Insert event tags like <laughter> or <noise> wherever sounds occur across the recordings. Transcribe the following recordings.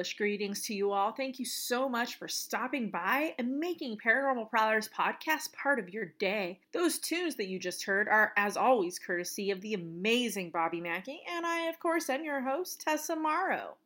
Ghoulish greetings to you all. Thank you so much for stopping by and making Paranormal Prowlers podcast part of your day. Those tunes that you just heard are, as always, courtesy of the amazing Bobby Mackey, and I, of course, am your host, Tessa Morrow.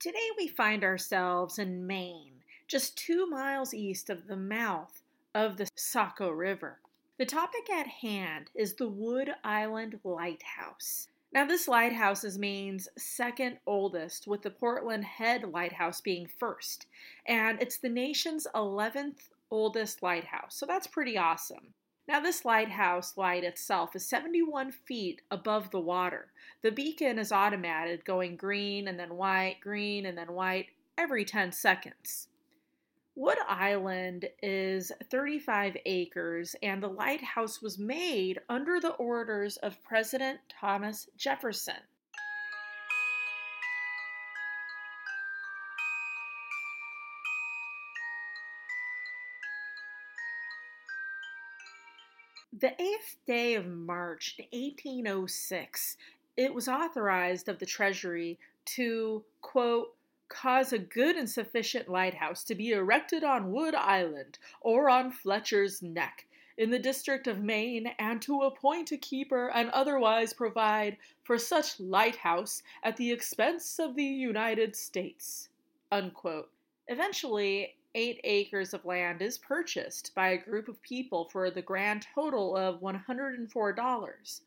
Today we find ourselves in Maine, just two miles east of the mouth of the Saco River. The topic at hand is the Wood Island Lighthouse. Now, this lighthouse is Maine's second oldest, with the Portland Head Lighthouse being first, and it's the nation's 11th oldest lighthouse, so that's pretty awesome. Now, this lighthouse light itself is 71 feet above the water. The beacon is automated, going green and then white, green and then white every 10 seconds. Wood Island is 35 acres, and the lighthouse was made under the orders of President Thomas Jefferson. The eighth day of March, 1806, it was authorized of the Treasury to, quote, cause a good and sufficient lighthouse to be erected on Wood Island or on Fletcher's Neck in the district of Maine and to appoint a keeper and otherwise provide for such lighthouse at the expense of the United States. Unquote. Eventually, eight acres of land is purchased by a group of people for the grand total of $104.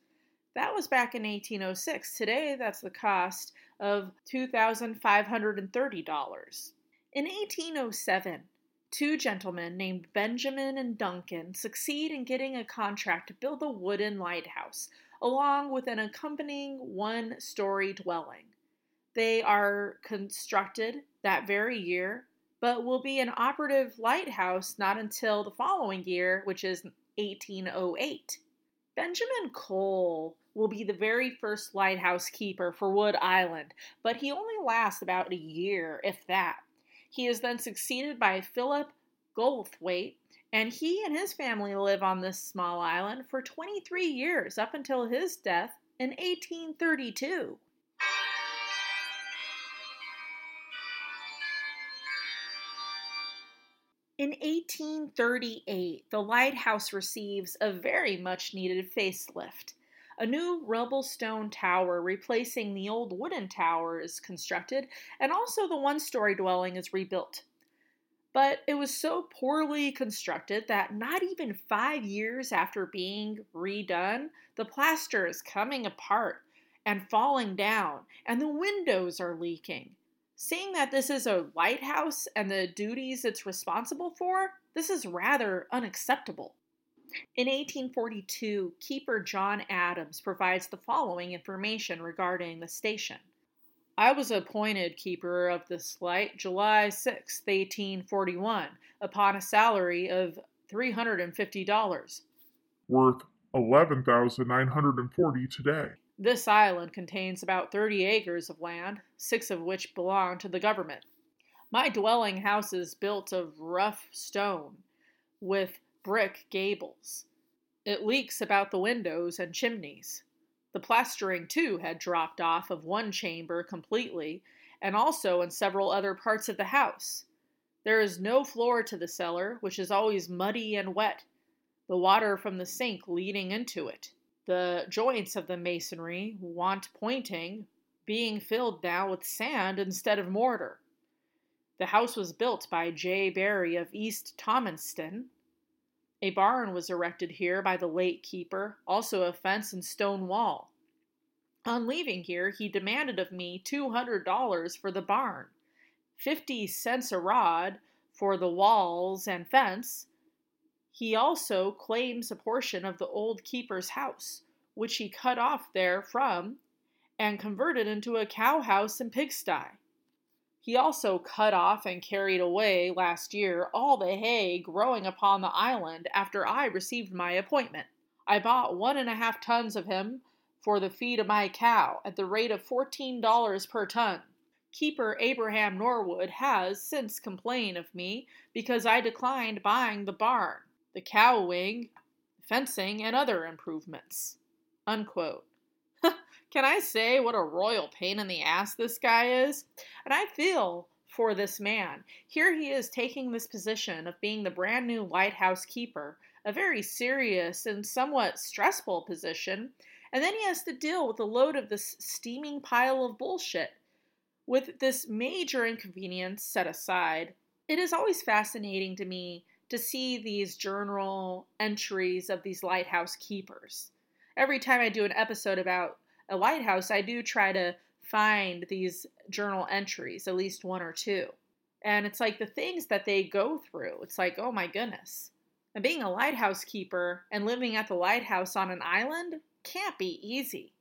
That was back in 1806. Today, that's the cost of $2,530. In 1807, two gentlemen named Benjamin and Duncan succeed in getting a contract to build a wooden lighthouse, along with an accompanying one story dwelling. They are constructed that very year, but will be an operative lighthouse not until the following year, which is 1808. Benjamin Cole will be the very first lighthouse keeper for Wood Island, but he only lasts about a year, if that. He is then succeeded by Philip Goldthwaite, and he and his family live on this small island for 23 years up until his death in 1832. In 1838, the lighthouse receives a very much needed facelift. A new rubble stone tower replacing the old wooden tower is constructed, and also the one story dwelling is rebuilt. But it was so poorly constructed that not even five years after being redone, the plaster is coming apart and falling down, and the windows are leaking. Seeing that this is a lighthouse and the duties it's responsible for, this is rather unacceptable. In 1842, keeper John Adams provides the following information regarding the station. I was appointed keeper of this light July 6, 1841, upon a salary of $350. Worth 11,940 today. This island contains about 30 acres of land, six of which belong to the government. My dwelling house is built of rough stone, with brick gables. It leaks about the windows and chimneys. The plastering, too, had dropped off of one chamber completely, and also in several other parts of the house. There is no floor to the cellar, which is always muddy and wet, the water from the sink leading into it. The joints of the masonry want pointing, being filled now with sand instead of mortar. The house was built by J. Barry of East Thomaston. A barn was erected here by the late keeper, also a fence and stone wall. On leaving here, he demanded of me $200 for the barn, 50 cents a rod for the walls and fence, he also claims a portion of the old keeper's house, which he cut off there from and converted into a cow house and pigsty. He also cut off and carried away last year all the hay growing upon the island after I received my appointment. I bought one and a half tons of him for the feed of my cow at the rate of fourteen dollars per ton. Keeper Abraham Norwood has since complained of me because I declined buying the barn the cow wing, fencing, and other improvements. Unquote. <laughs> Can I say what a royal pain in the ass this guy is? And I feel for this man. Here he is taking this position of being the brand new lighthouse keeper, a very serious and somewhat stressful position, and then he has to deal with the load of this steaming pile of bullshit. With this major inconvenience set aside, it is always fascinating to me to see these journal entries of these lighthouse keepers. Every time I do an episode about a lighthouse, I do try to find these journal entries, at least one or two. And it's like the things that they go through. It's like, oh my goodness. And being a lighthouse keeper and living at the lighthouse on an island can't be easy.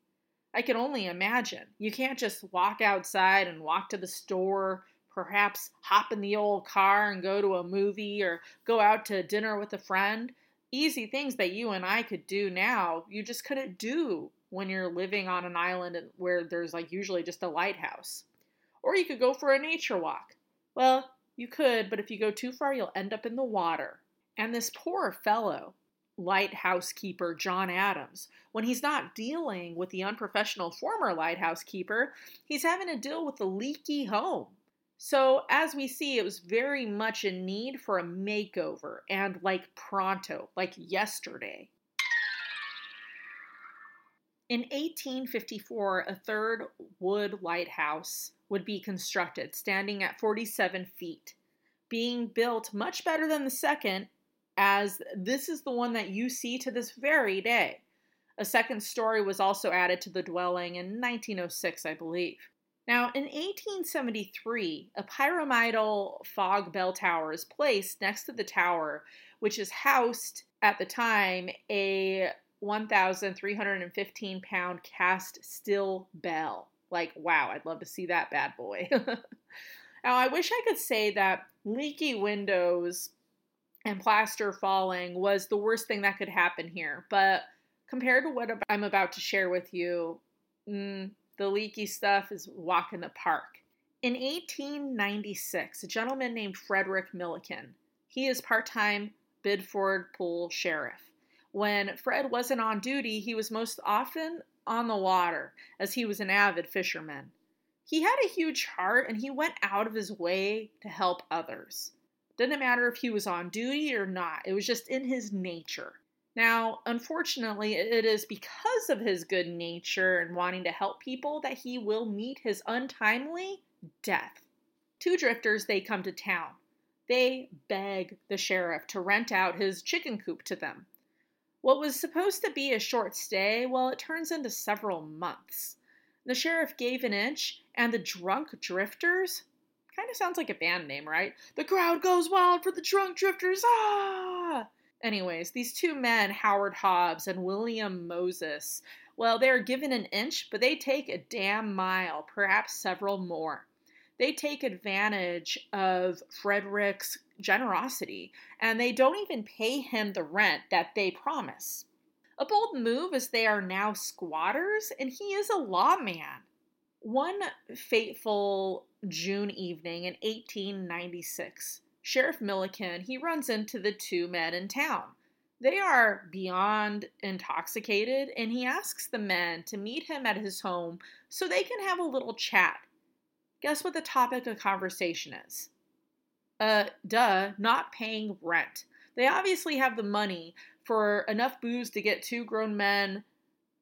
I can only imagine. You can't just walk outside and walk to the store, perhaps hop in the old car and go to a movie or go out to dinner with a friend. Easy things that you and I could do now, you just couldn't do when you're living on an island where there's like usually just a lighthouse. Or you could go for a nature walk. Well, you could, but if you go too far, you'll end up in the water. And this poor fellow, lighthouse keeper John Adams, when he's not dealing with the unprofessional former lighthouse keeper, he's having to deal with the leaky home. So, as we see, it was very much in need for a makeover and like pronto, like yesterday. In 1854, a third wood lighthouse would be constructed, standing at 47 feet, being built much better than the second, as this is the one that you see to this very day. A second story was also added to the dwelling in 1906, I believe. Now, in 1873, a pyramidal fog bell tower is placed next to the tower, which is housed at the time a 1,315 pound cast steel bell. Like, wow, I'd love to see that bad boy. <laughs> now, I wish I could say that leaky windows and plaster falling was the worst thing that could happen here, but compared to what I'm about to share with you, mm, the leaky stuff is walk in the park. In 1896, a gentleman named Frederick Milliken, he is part-time Biddeford Pool sheriff. When Fred wasn't on duty, he was most often on the water, as he was an avid fisherman. He had a huge heart and he went out of his way to help others. Didn't matter if he was on duty or not, it was just in his nature. Now, unfortunately, it is because of his good nature and wanting to help people that he will meet his untimely death. Two drifters, they come to town. They beg the sheriff to rent out his chicken coop to them. What was supposed to be a short stay, well, it turns into several months. The sheriff gave an inch, and the drunk drifters kind of sounds like a band name, right? The crowd goes wild for the drunk drifters. Ah! Anyways, these two men, Howard Hobbs and William Moses, well, they are given an inch, but they take a damn mile, perhaps several more. They take advantage of Frederick's generosity, and they don't even pay him the rent that they promise. A bold move as they are now squatters, and he is a lawman. One fateful June evening in 1896, Sheriff Milliken, he runs into the two men in town. They are beyond intoxicated, and he asks the men to meet him at his home so they can have a little chat. Guess what the topic of conversation is? uh, duh, not paying rent. They obviously have the money for enough booze to get two grown men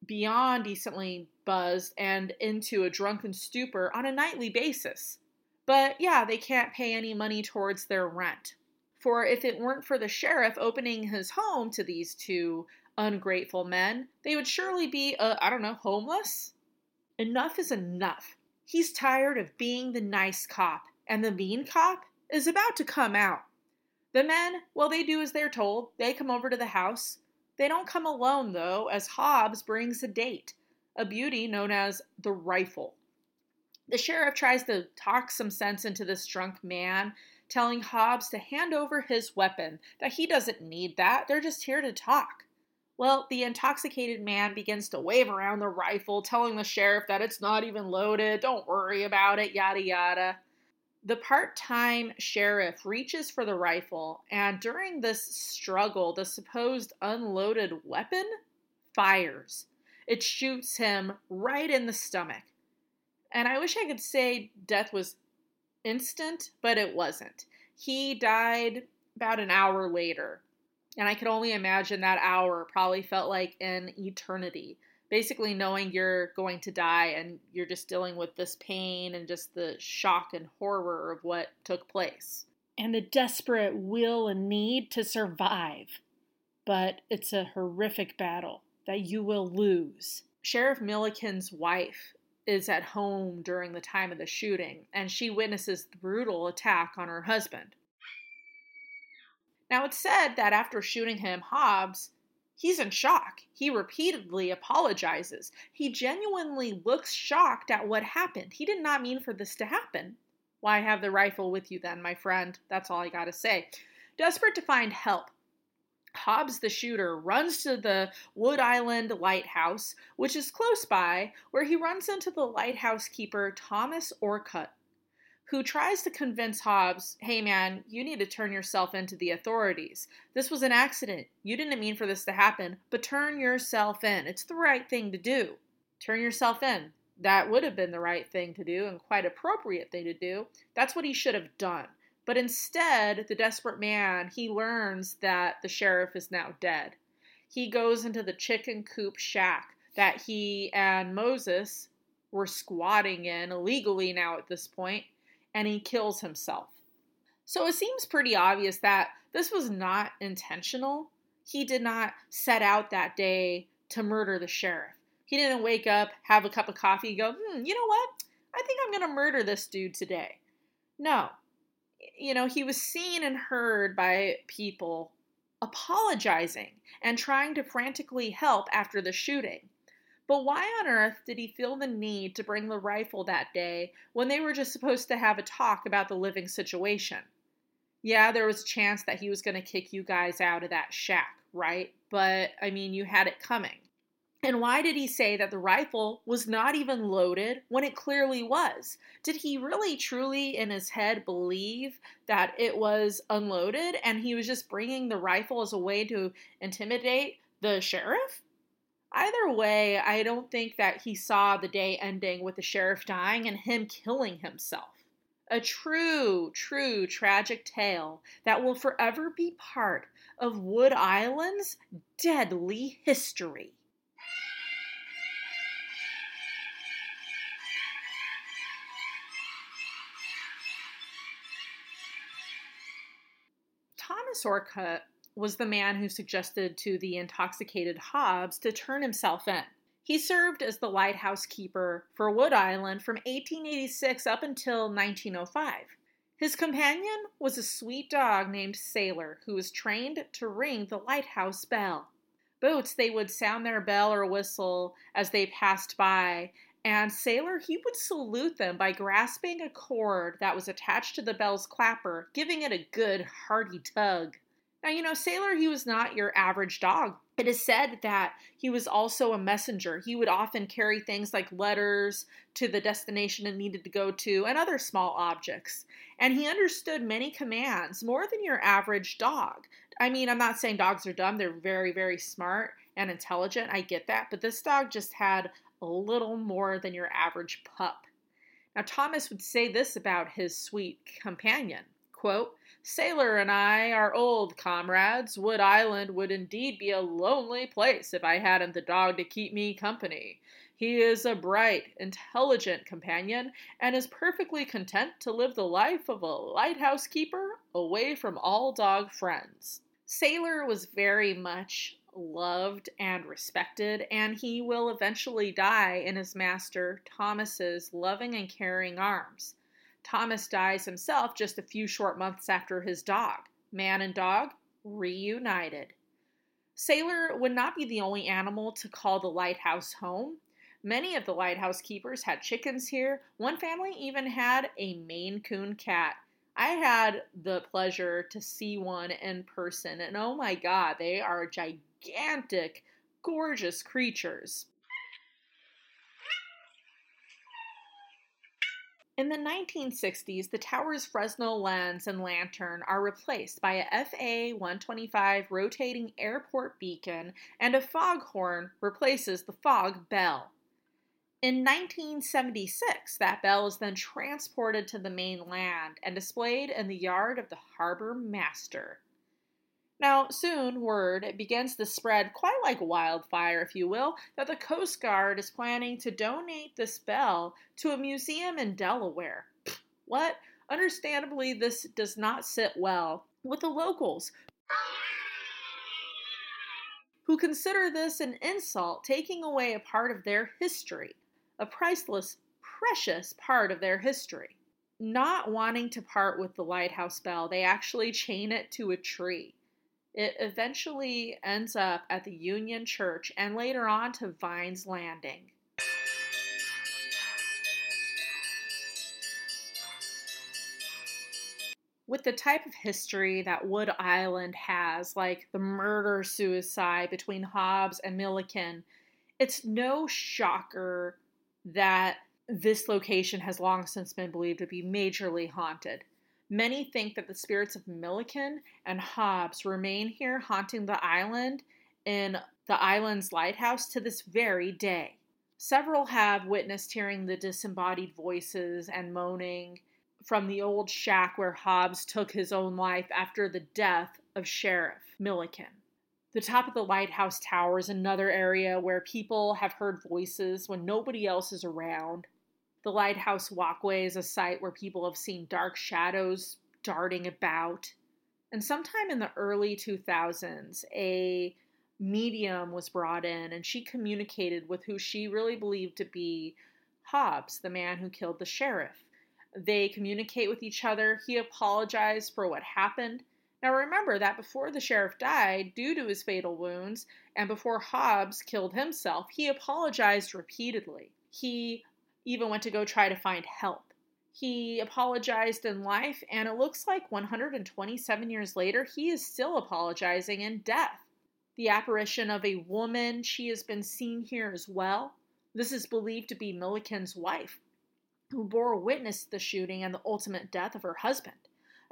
beyond decently buzzed and into a drunken stupor on a nightly basis. But yeah, they can't pay any money towards their rent. For if it weren't for the sheriff opening his home to these two ungrateful men, they would surely be, uh, I don't know, homeless? Enough is enough. He's tired of being the nice cop, and the mean cop is about to come out. The men, well, they do as they're told. They come over to the house. They don't come alone, though, as Hobbs brings a date, a beauty known as the rifle. The sheriff tries to talk some sense into this drunk man, telling Hobbs to hand over his weapon, that he doesn't need that, they're just here to talk. Well, the intoxicated man begins to wave around the rifle, telling the sheriff that it's not even loaded, don't worry about it, yada yada. The part time sheriff reaches for the rifle, and during this struggle, the supposed unloaded weapon fires. It shoots him right in the stomach. And I wish I could say death was instant, but it wasn't. He died about an hour later. And I could only imagine that hour probably felt like an eternity. Basically, knowing you're going to die and you're just dealing with this pain and just the shock and horror of what took place. And the desperate will and need to survive. But it's a horrific battle that you will lose. Sheriff Milliken's wife is at home during the time of the shooting, and she witnesses the brutal attack on her husband. Now, it's said that after shooting him, Hobbs, he's in shock. He repeatedly apologizes. He genuinely looks shocked at what happened. He did not mean for this to happen. Why have the rifle with you then, my friend? That's all I gotta say. Desperate to find help, Hobbs the shooter runs to the Wood Island lighthouse, which is close by, where he runs into the lighthouse keeper Thomas Orcutt, who tries to convince Hobbs, hey man, you need to turn yourself into the authorities. This was an accident. You didn't mean for this to happen, but turn yourself in. It's the right thing to do. Turn yourself in. That would have been the right thing to do and quite appropriate thing to do. That's what he should have done. But instead, the desperate man, he learns that the sheriff is now dead. He goes into the chicken coop shack that he and Moses were squatting in illegally now at this point, and he kills himself. So it seems pretty obvious that this was not intentional. He did not set out that day to murder the sheriff. He didn't wake up, have a cup of coffee, go, hmm, you know what? I think I'm going to murder this dude today. No, you know, he was seen and heard by people apologizing and trying to frantically help after the shooting. But why on earth did he feel the need to bring the rifle that day when they were just supposed to have a talk about the living situation? Yeah, there was a chance that he was going to kick you guys out of that shack, right? But I mean, you had it coming. And why did he say that the rifle was not even loaded when it clearly was? Did he really truly in his head believe that it was unloaded and he was just bringing the rifle as a way to intimidate the sheriff? Either way, I don't think that he saw the day ending with the sheriff dying and him killing himself. A true, true tragic tale that will forever be part of Wood Island's deadly history. Orcutt was the man who suggested to the intoxicated Hobbs to turn himself in. He served as the lighthouse keeper for Wood Island from 1886 up until 1905. His companion was a sweet dog named Sailor who was trained to ring the lighthouse bell. Boats, they would sound their bell or whistle as they passed by, and Sailor, he would salute them by grasping a cord that was attached to the bell's clapper, giving it a good hearty tug. Now, you know, Sailor, he was not your average dog. It is said that he was also a messenger. He would often carry things like letters to the destination it needed to go to and other small objects. And he understood many commands more than your average dog. I mean, I'm not saying dogs are dumb, they're very, very smart and intelligent. I get that. But this dog just had a little more than your average pup. Now, Thomas would say this about his sweet companion quote, Sailor and I are old comrades. Wood Island would indeed be a lonely place if I hadn't the dog to keep me company. He is a bright, intelligent companion and is perfectly content to live the life of a lighthouse keeper away from all dog friends. Sailor was very much loved and respected, and he will eventually die in his master Thomas's loving and caring arms. Thomas dies himself just a few short months after his dog. Man and dog reunited. Sailor would not be the only animal to call the lighthouse home. Many of the lighthouse keepers had chickens here. One family even had a Maine Coon cat. I had the pleasure to see one in person, and oh my god, they are gigantic gorgeous creatures. In the 1960s, the tower's Fresnel lens and lantern are replaced by a FA 125 rotating airport beacon, and a foghorn replaces the fog bell. In 1976, that bell was then transported to the mainland and displayed in the yard of the harbor master. Now, soon word begins to spread quite like wildfire, if you will, that the Coast Guard is planning to donate this bell to a museum in Delaware. <sniffs> What? Understandably, this does not sit well with the locals, who consider this an insult, taking away a part of their history, a priceless, precious part of their history. Not wanting to part with the lighthouse bell, they actually chain it to a tree. It eventually ends up at the Union Church and later on to Vine's Landing. With the type of history that Wood Island has, like the murder suicide between Hobbs and Milliken, it's no shocker that this location has long since been believed to be majorly haunted. Many think that the spirits of Milliken and Hobbs remain here haunting the island in the island's lighthouse to this very day. Several have witnessed hearing the disembodied voices and moaning from the old shack where Hobbs took his own life after the death of Sheriff Milliken. The top of the lighthouse tower is another area where people have heard voices when nobody else is around. The lighthouse walkway is a site where people have seen dark shadows darting about. And sometime in the early 2000s, a medium was brought in and she communicated with who she really believed to be Hobbs, the man who killed the sheriff. They communicate with each other. He apologized for what happened. Now remember that before the sheriff died due to his fatal wounds and before Hobbs killed himself, he apologized repeatedly. He even went to go try to find help. He apologized in life, and it looks like 127 years later, he is still apologizing in death. The apparition of a woman, she has been seen here as well. This is believed to be Milliken's wife, who bore witness to the shooting and the ultimate death of her husband.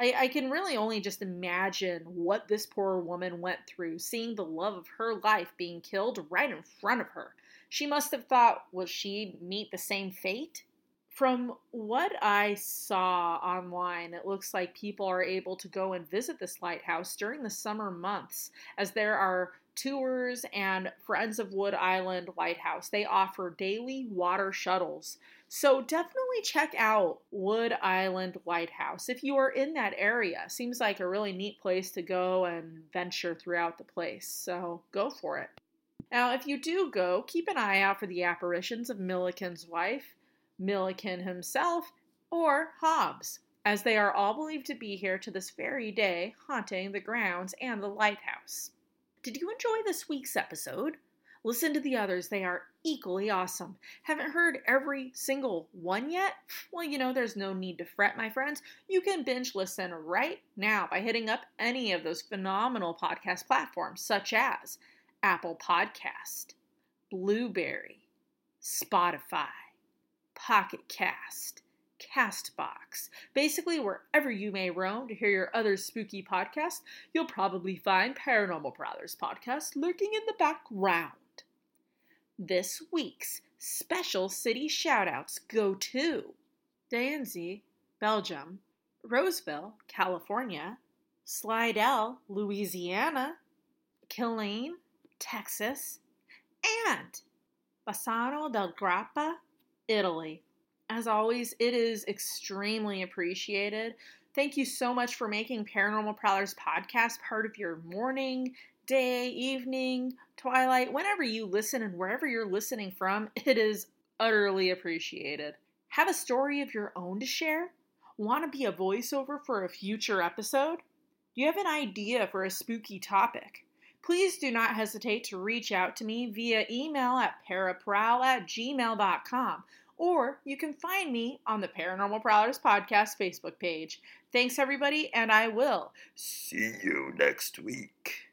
I, I, can really only just imagine what this poor woman went through, seeing the love of her life being killed right in front of her. She must have thought, will she meet the same fate? From what I saw online, it looks like people are able to go and visit this lighthouse during the summer months, as there are tours and Friends of Wood Island Lighthouse. They offer daily water shuttles. So definitely check out Wood Island Lighthouse if you are in that area. Seems like a really neat place to go and venture throughout the place. So go for it. Now, if you do go, keep an eye out for the apparitions of Milliken's wife, Milliken himself, or Hobbs, as they are all believed to be here to this very day, haunting the grounds and the lighthouse. Did you enjoy this week's episode? Listen to the others, they are equally awesome. Haven't heard every single one yet? Well, you know, there's no need to fret, my friends. You can binge listen right now by hitting up any of those phenomenal podcast platforms, such as Apple Podcast, Blubrry, Spotify, Pocket Cast, Castbox. Basically, wherever you may roam to hear your other spooky podcasts, you'll probably find Paranormal Prowlers podcast lurking in the background. This week's special city shoutouts go to Danzy, Belgium, Roseville, California, Slidell, Louisiana, Killeen, Texas, and Bassano del Grappa, Italy. As always, it is extremely appreciated. Thank you so much for making Paranormal Prowlers podcast part of your morning, day, evening, twilight, whenever you listen and wherever you're listening from. <laughs> It is utterly appreciated. Have a story of your own to share? Want to be a voiceover for a future episode? Do you have an idea for a spooky topic? please do not hesitate to reach out to me via email at paraprowl at gmail.com or you can find me on the Paranormal Prowlers Podcast Facebook page. Thanks, everybody, and I will see you next week.